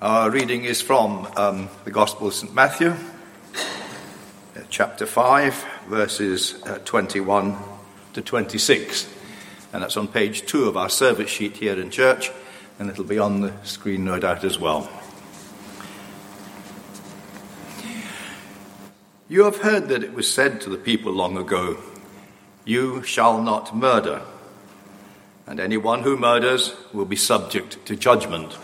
Our reading is from um, the Gospel of St. Matthew, uh, chapter 5, verses uh, 21 to 26. And that's on page 2 of our service sheet here in church, and it'll be on the screen, no doubt, as well. You have heard that it was said to the people long ago, You shall not murder, and anyone who murders will be subject to judgment.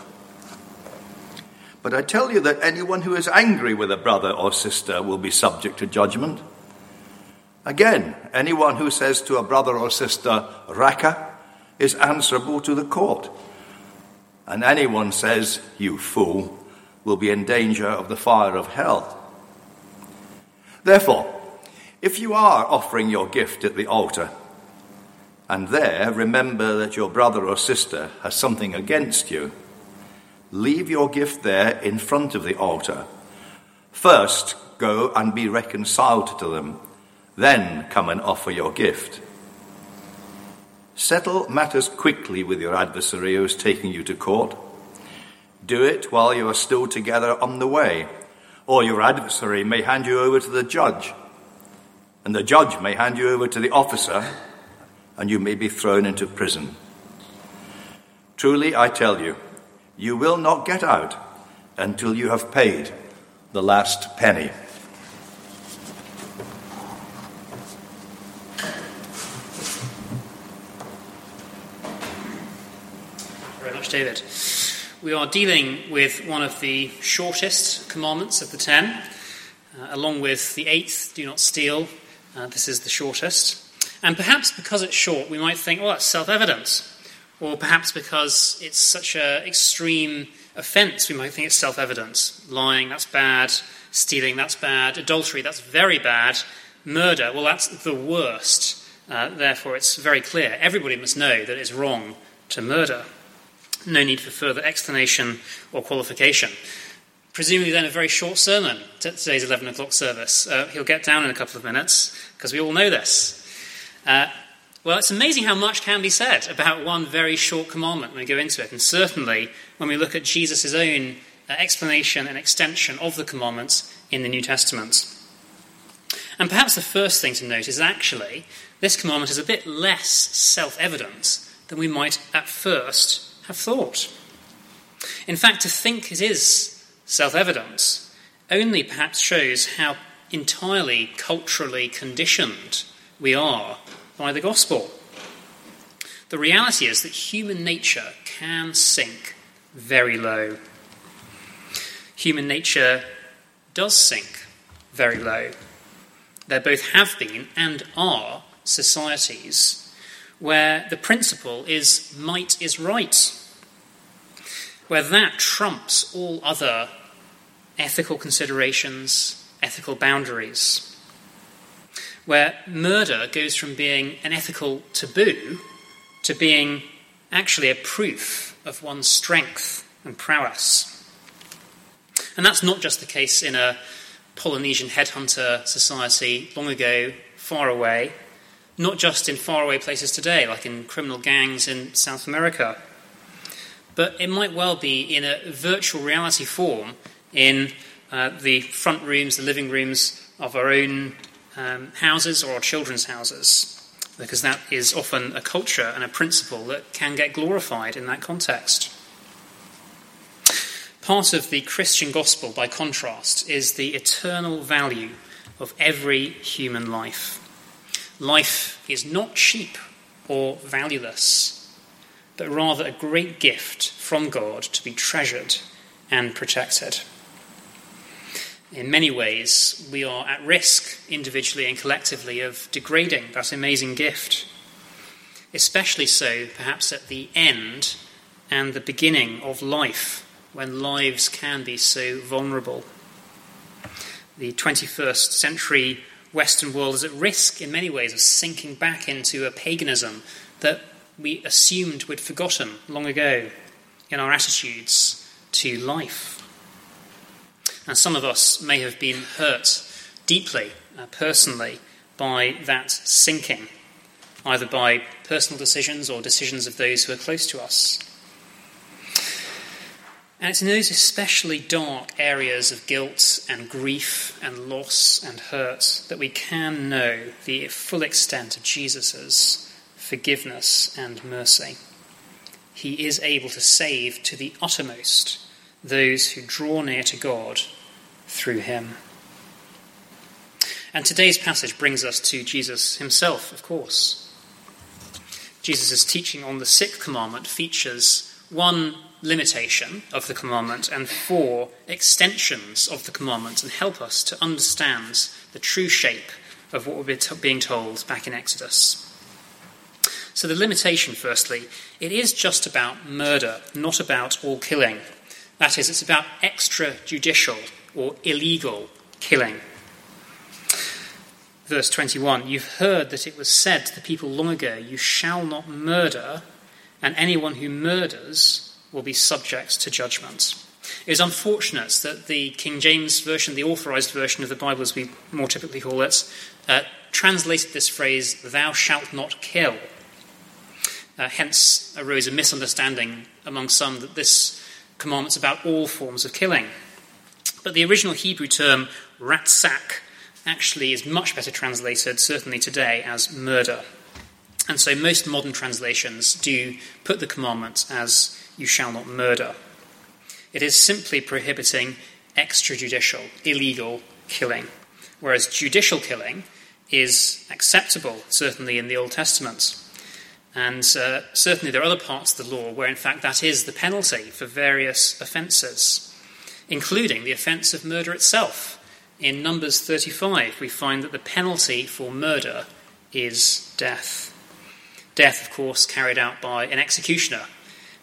But I tell you that anyone who is angry with a brother or sister will be subject to judgment. Again, anyone who says to a brother or sister, Raca, is answerable to the court. And anyone says, You fool, will be in danger of the fire of hell. Therefore, if you are offering your gift at the altar, and there remember that your brother or sister has something against you, Leave your gift there in front of the altar. First, go and be reconciled to them. Then come and offer your gift. Settle matters quickly with your adversary who is taking you to court. Do it while you are still together on the way, or your adversary may hand you over to the judge, and the judge may hand you over to the officer, and you may be thrown into prison. Truly, I tell you, you will not get out until you have paid the last penny. Very much, David. We are dealing with one of the shortest commandments of the ten, uh, along with the eighth, do not steal. Uh, this is the shortest. And perhaps because it's short, we might think, well, that's self evident. Or perhaps because it's such an extreme offence, we might think it's self evident. Lying, that's bad. Stealing, that's bad. Adultery, that's very bad. Murder, well, that's the worst. Uh, therefore, it's very clear. Everybody must know that it's wrong to murder. No need for further explanation or qualification. Presumably, then, a very short sermon, today's 11 o'clock service. Uh, he'll get down in a couple of minutes because we all know this. Uh, well, it's amazing how much can be said about one very short commandment when we go into it. And certainly when we look at Jesus' own uh, explanation and extension of the commandments in the New Testament. And perhaps the first thing to note is actually this commandment is a bit less self evident than we might at first have thought. In fact, to think it is self evident only perhaps shows how entirely culturally conditioned we are by the gospel. The reality is that human nature can sink very low. Human nature does sink very low. There both have been and are societies where the principle is might is right, where that trumps all other ethical considerations, ethical boundaries where murder goes from being an ethical taboo to being actually a proof of one's strength and prowess. And that's not just the case in a Polynesian headhunter society long ago, far away, not just in faraway places today, like in criminal gangs in South America, but it might well be in a virtual reality form in uh, the front rooms, the living rooms of our own um, houses or children's houses, because that is often a culture and a principle that can get glorified in that context. Part of the Christian gospel, by contrast, is the eternal value of every human life. Life is not cheap or valueless, but rather a great gift from God to be treasured and protected in many ways, we are at risk, individually and collectively, of degrading that amazing gift. Especially so, perhaps, at the end and the beginning of life, when lives can be so vulnerable. The 21st century Western world is at risk, in many ways, of sinking back into a paganism that we assumed we'd forgotten long ago in our attitudes to life. And some of us may have been hurt deeply, uh, personally, by that sinking, either by personal decisions or decisions of those who are close to us. And it's in those especially dark areas of guilt and grief and loss and hurt that we can know the full extent of Jesus' forgiveness and mercy. He is able to save to the uttermost those who draw near to God through him. And today's passage brings us to Jesus himself, of course. Jesus' teaching on the sixth commandment features one limitation of the commandment and four extensions of the commandment and help us to understand the true shape of what we're being told back in Exodus. So, the limitation, firstly, it is just about murder, not about all killing. That is, it's about extrajudicial or illegal killing. Verse 21 You've heard that it was said to the people long ago, You shall not murder, and anyone who murders will be subject to judgment. It is unfortunate that the King James Version, the authorized version of the Bible, as we more typically call it, uh, translated this phrase, Thou shalt not kill. Uh, hence arose a misunderstanding among some that this commandment's about all forms of killing. But the original Hebrew term ratsak actually is much better translated, certainly today, as murder. And so most modern translations do put the commandment as you shall not murder. It is simply prohibiting extrajudicial, illegal killing, whereas judicial killing is acceptable, certainly in the Old Testament. And uh, certainly there are other parts of the law where, in fact, that is the penalty for various offences, including the offence of murder itself. In Numbers 35, we find that the penalty for murder is death. Death, of course, carried out by an executioner,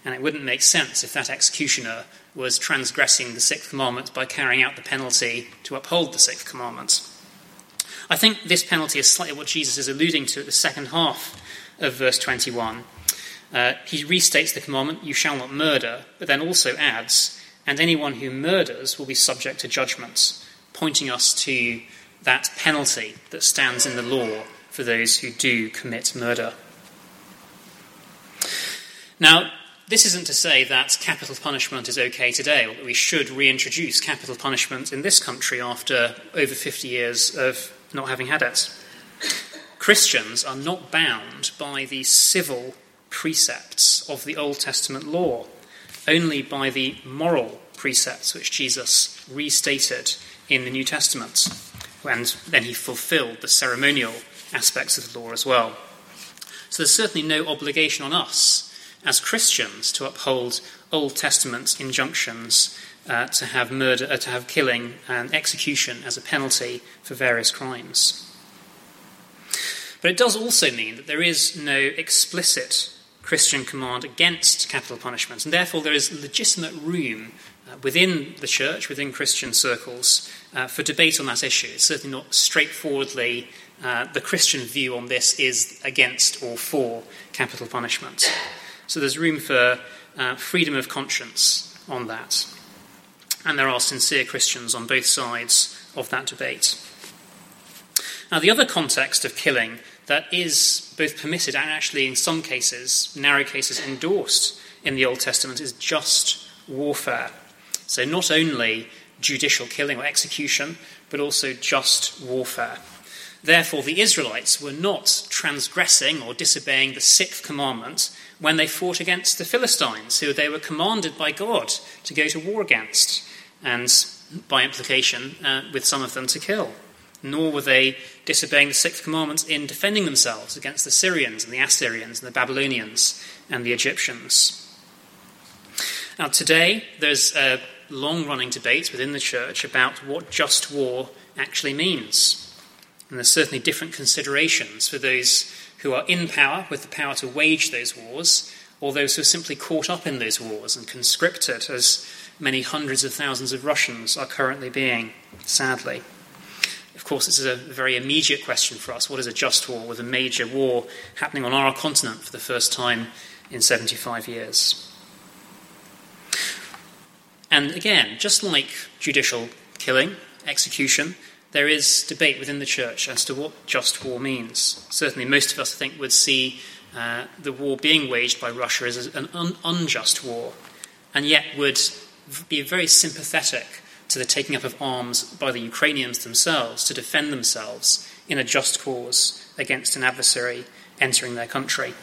and it wouldn't make sense if that executioner was transgressing the sixth commandment by carrying out the penalty to uphold the sixth commandment. I think this penalty is slightly what Jesus is alluding to at the second half of verse 21. Uh, he restates the commandment, you shall not murder, but then also adds, and anyone who murders will be subject to judgment, pointing us to that penalty that stands in the law for those who do commit murder. Now, this isn't to say that capital punishment is okay today, or that we should reintroduce capital punishment in this country after over 50 years of not having had it. Christians are not bound by the civil precepts of the Old Testament law, only by the moral precepts which Jesus restated in the New Testament. And then he fulfilled the ceremonial aspects of the law as well. So there's certainly no obligation on us as Christians to uphold Old Testament injunctions uh, to have murder, uh, to have killing and execution as a penalty for various crimes. But it does also mean that there is no explicit Christian command against capital punishment, and therefore there is legitimate room uh, within the church, within Christian circles, uh, for debate on that issue. It's certainly not straightforwardly uh, the Christian view on this is against or for capital punishment. So there's room for uh, freedom of conscience on that. And there are sincere Christians on both sides of that debate. Now, the other context of killing that is both permitted and actually, in some cases, narrow cases, endorsed in the Old Testament is just warfare. So, not only judicial killing or execution, but also just warfare. Therefore, the Israelites were not transgressing or disobeying the sixth commandment when they fought against the Philistines, who they were commanded by God to go to war against, and by implication, uh, with some of them to kill nor were they disobeying the sixth commandment in defending themselves against the Syrians and the Assyrians and the Babylonians and the Egyptians. Now, today, there's a long running debate within the church about what just war actually means. And there's certainly different considerations for those who are in power with the power to wage those wars, or those who are simply caught up in those wars and conscripted, as many hundreds of thousands of Russians are currently being, sadly. Of course, this is a very immediate question for us. What is a just war with a major war happening on our continent for the first time in 75 years? And again, just like judicial killing, execution, there is debate within the church as to what just war means. Certainly, most of us, I think, would see uh, the war being waged by Russia as an un- unjust war, and yet would be very sympathetic to the taking up of arms by the Ukrainians themselves to defend themselves in a just cause against an adversary entering their country.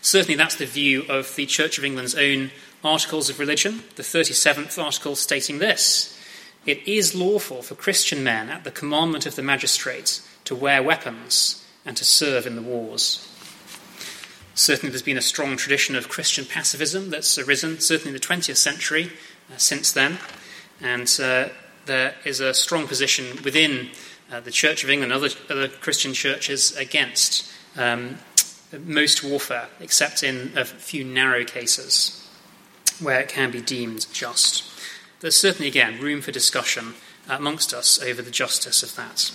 Certainly, that's the view of the Church of England's own Articles of Religion, the 37th article stating this It is lawful for Christian men, at the commandment of the magistrate, to wear weapons and to serve in the wars. Certainly, there's been a strong tradition of Christian pacifism that's arisen, certainly in the 20th century, uh, since then. And uh, there is a strong position within uh, the Church of England and other, other Christian churches against um, most warfare, except in a few narrow cases where it can be deemed just. There's certainly, again, room for discussion amongst us over the justice of that.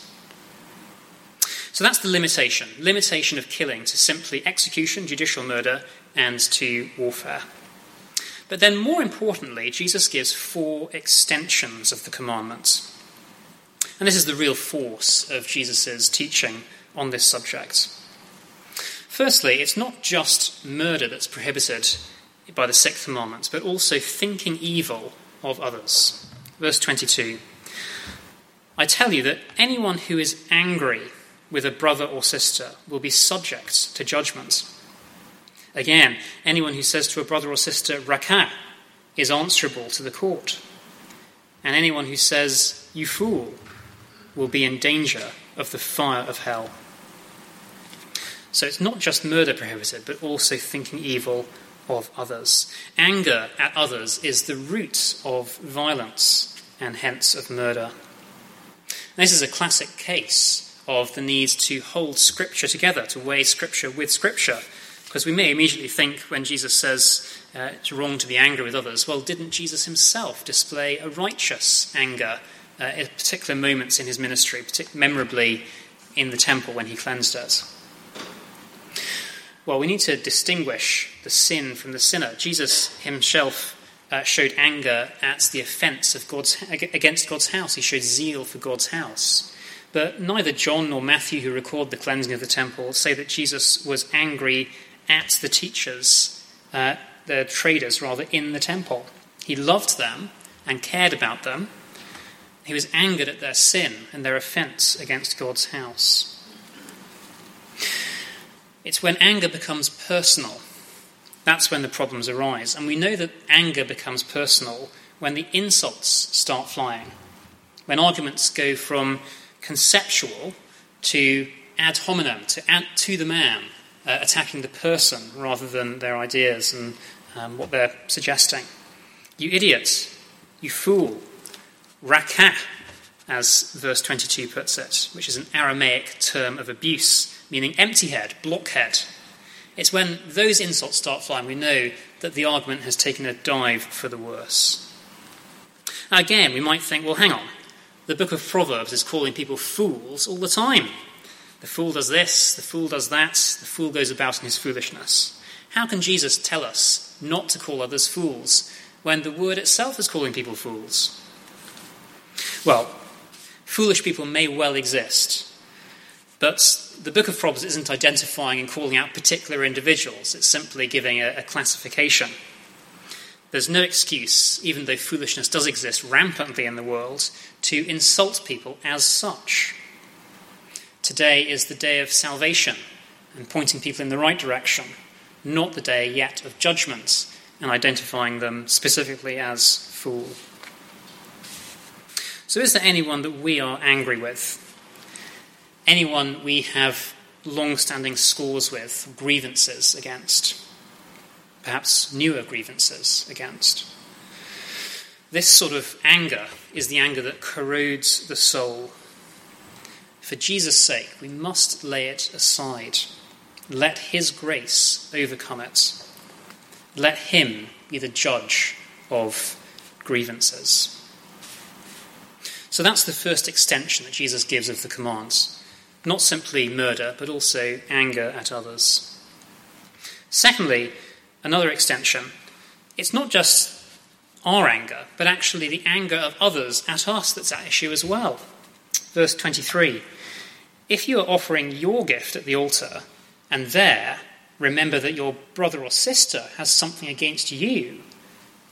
So that's the limitation limitation of killing to simply execution, judicial murder, and to warfare. But then, more importantly, Jesus gives four extensions of the commandments. And this is the real force of Jesus' teaching on this subject. Firstly, it's not just murder that's prohibited by the sixth commandment, but also thinking evil of others. Verse 22 I tell you that anyone who is angry with a brother or sister will be subject to judgment. Again, anyone who says to a brother or sister, Raca, is answerable to the court. And anyone who says, You fool, will be in danger of the fire of hell. So it's not just murder prohibited, but also thinking evil of others. Anger at others is the root of violence and hence of murder. This is a classic case of the need to hold Scripture together, to weigh Scripture with Scripture. Because we may immediately think when Jesus says uh, it's wrong to be angry with others, well, didn't Jesus himself display a righteous anger uh, at particular moments in his ministry, memorably in the temple when he cleansed us? Well, we need to distinguish the sin from the sinner. Jesus himself uh, showed anger at the offence of God's, against God's house. He showed zeal for God's house. But neither John nor Matthew, who record the cleansing of the temple, say that Jesus was angry at the teachers, uh, the traders rather, in the temple. He loved them and cared about them. He was angered at their sin and their offence against God's house. It's when anger becomes personal. That's when the problems arise. And we know that anger becomes personal when the insults start flying, when arguments go from conceptual to ad hominem, to add to the man, uh, attacking the person rather than their ideas and um, what they're suggesting. You idiot, you fool, Raca, as verse 22 puts it, which is an Aramaic term of abuse, meaning empty head, blockhead. It's when those insults start flying we know that the argument has taken a dive for the worse. Again, we might think, well, hang on. The book of Proverbs is calling people fools all the time. The fool does this, the fool does that, the fool goes about in his foolishness. How can Jesus tell us not to call others fools when the word itself is calling people fools? Well, foolish people may well exist, but the book of Proverbs isn't identifying and calling out particular individuals, it's simply giving a, a classification. There's no excuse, even though foolishness does exist rampantly in the world, to insult people as such. Today is the day of salvation and pointing people in the right direction, not the day yet of judgment and identifying them specifically as fool. So, is there anyone that we are angry with? Anyone we have long standing scores with, grievances against? perhaps newer grievances against. This sort of anger is the anger that corrodes the soul. For Jesus' sake, we must lay it aside. Let His grace overcome it. Let Him be the judge of grievances. So that's the first extension that Jesus gives of the commands. Not simply murder, but also anger at others. Secondly, another extension. It's not just our anger, but actually the anger of others at us that's at issue as well. Verse 23 If you are offering your gift at the altar, and there remember that your brother or sister has something against you,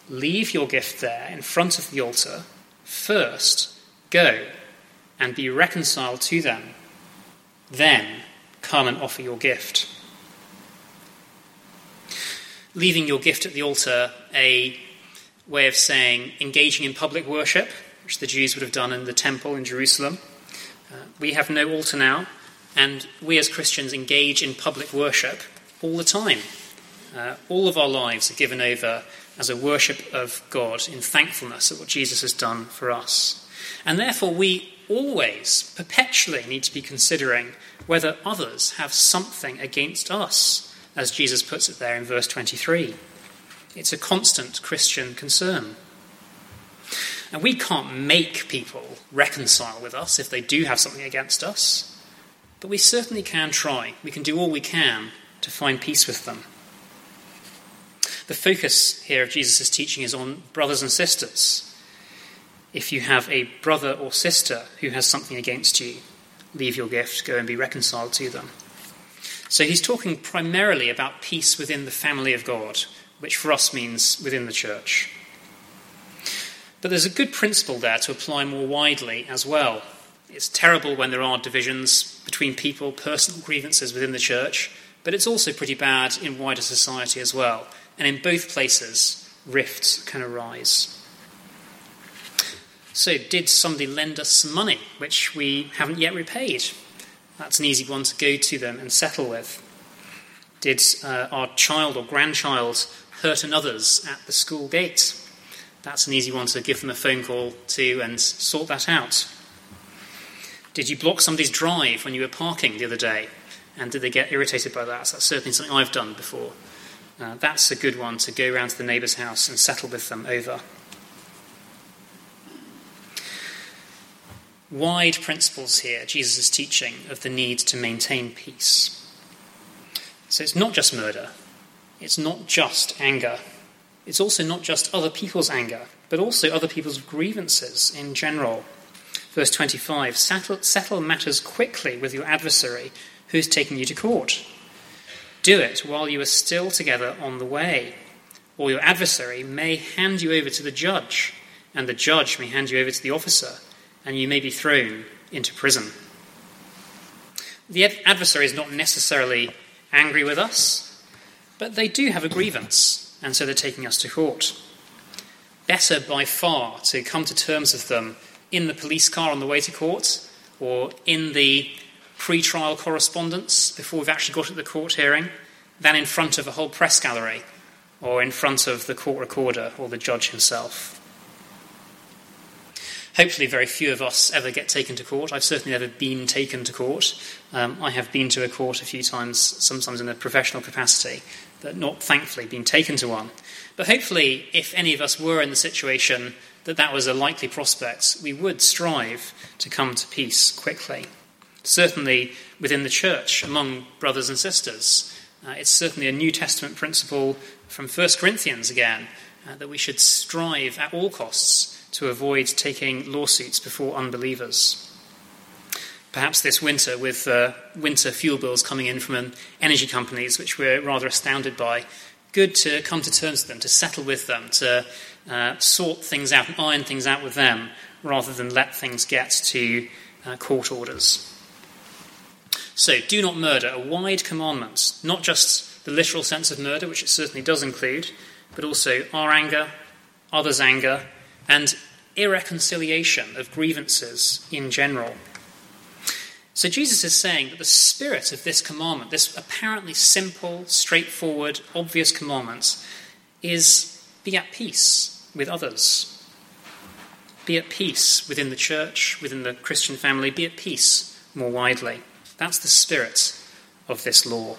leave your gift there in front of the altar, first go and be reconciled to them. Then come and offer your gift. Leaving your gift at the altar, a way of saying engaging in public worship, which the Jews would have done in the temple in Jerusalem. We have no altar now, and we as Christians engage in public worship all the time. Uh, all of our lives are given over as a worship of God in thankfulness at what Jesus has done for us. And therefore, we always, perpetually need to be considering whether others have something against us, as Jesus puts it there in verse 23. It's a constant Christian concern. And we can't make people reconcile with us if they do have something against us, but we certainly can try. We can do all we can to find peace with them. The focus here of Jesus' teaching is on brothers and sisters. If you have a brother or sister who has something against you, leave your gift, go and be reconciled to them. So he's talking primarily about peace within the family of God, which for us means within the church. But there's a good principle there to apply more widely as well. It's terrible when there are divisions between people, personal grievances within the church, but it's also pretty bad in wider society as well. And in both places, rifts can arise. So, did somebody lend us some money which we haven't yet repaid? That's an easy one to go to them and settle with. Did uh, our child or grandchild hurt another's at the school gate? That's an easy one to give them a phone call to and sort that out. Did you block somebody's drive when you were parking the other day? And did they get irritated by that? So that's certainly something I've done before. Uh, that's a good one to go round to the neighbour's house and settle with them over. wide principles here, Jesus is teaching of the need to maintain peace. So it's not just murder, it's not just anger, it's also not just other people's anger, but also other people's grievances in general. Verse 25 settle, settle matters quickly with your adversary who's taking you to court. Do it while you are still together on the way, or your adversary may hand you over to the judge, and the judge may hand you over to the officer and you may be thrown into prison. The adversary is not necessarily angry with us, but they do have a grievance, and so they're taking us to court. Better by far to come to terms with them in the police car on the way to court or in the pre trial correspondence before we've actually got at the court hearing than in front of a whole press gallery or in front of the court recorder or the judge himself. Hopefully, very few of us ever get taken to court. I've certainly never been taken to court. Um, I have been to a court a few times, sometimes in a professional capacity, not thankfully been taken to one. But hopefully, if any of us were in the situation that that was a likely prospect, we would strive to come to peace quickly. Certainly within the church, among brothers and sisters. Uh, it's certainly a New Testament principle from 1 Corinthians again uh, that we should strive at all costs to avoid taking lawsuits before unbelievers. Perhaps this winter, with uh, winter fuel bills coming in from energy companies, which we're rather astounded by, good to come to terms with them, to settle with them, to uh, sort things out and iron things out with them, rather than let things get to uh, court orders. So, do not murder, a wide commandment, not just the literal sense of murder, which it certainly does include, but also our anger, others' anger, and irreconciliation of grievances in general. So Jesus is saying that the spirit of this commandment, this apparently simple, straightforward, obvious commandment, is be at peace with others. Be at peace within the church, within the Christian family, be at peace more widely. That's the spirit of this law.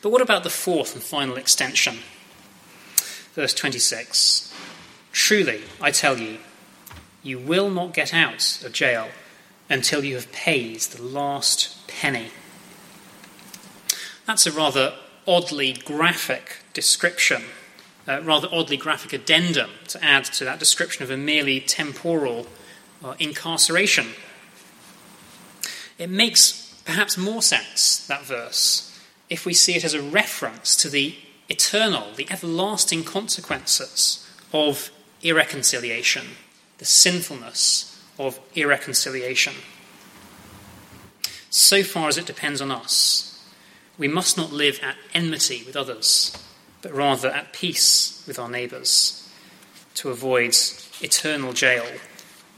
But what about the fourth and final extension? Verse 26 Truly, I tell you, you will not get out of jail until you have paid the last penny. That's a rather oddly graphic description, a rather oddly graphic addendum to add to that description of a merely temporal uh, incarceration. It makes perhaps more sense, that verse, if we see it as a reference to the eternal, the everlasting consequences of irreconciliation, the sinfulness of irreconciliation. So far as it depends on us, we must not live at enmity with others, but rather at peace with our neighbours, to avoid eternal jail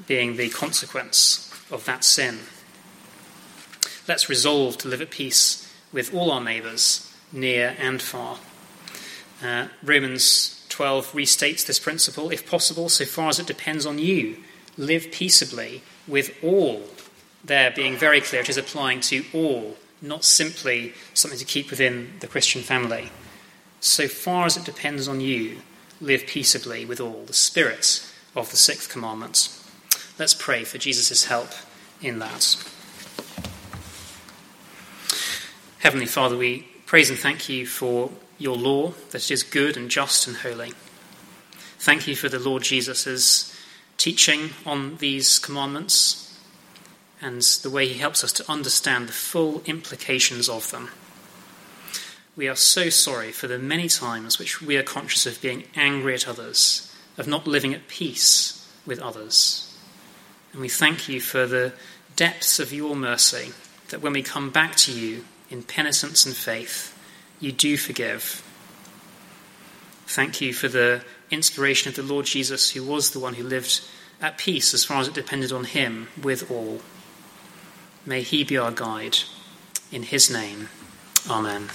being the consequence of that sin. Let's resolve to live at peace with all our neighbours, near and far. Uh, Romans 12 restates this principle. If possible, so far as it depends on you, live peaceably with all. There being very clear, it is applying to all, not simply something to keep within the Christian family. So far as it depends on you, live peaceably with all. The spirit of the sixth commandment. Let's pray for Jesus' help in that. Heavenly Father, we praise and thank you for your law, that it is good and just and holy. Thank you for the Lord Jesus' teaching on these commandments and the way he helps us to understand the full implications of them. We are so sorry for the many times which we are conscious of being angry at others, of not living at peace with others. And we thank you for the depths of your mercy, that when we come back to you in penitence and faith, you do forgive. Thank you for the inspiration of the Lord Jesus, who was the one who lived at peace as far as it depended on him with all. May he be our guide. In his name, Amen.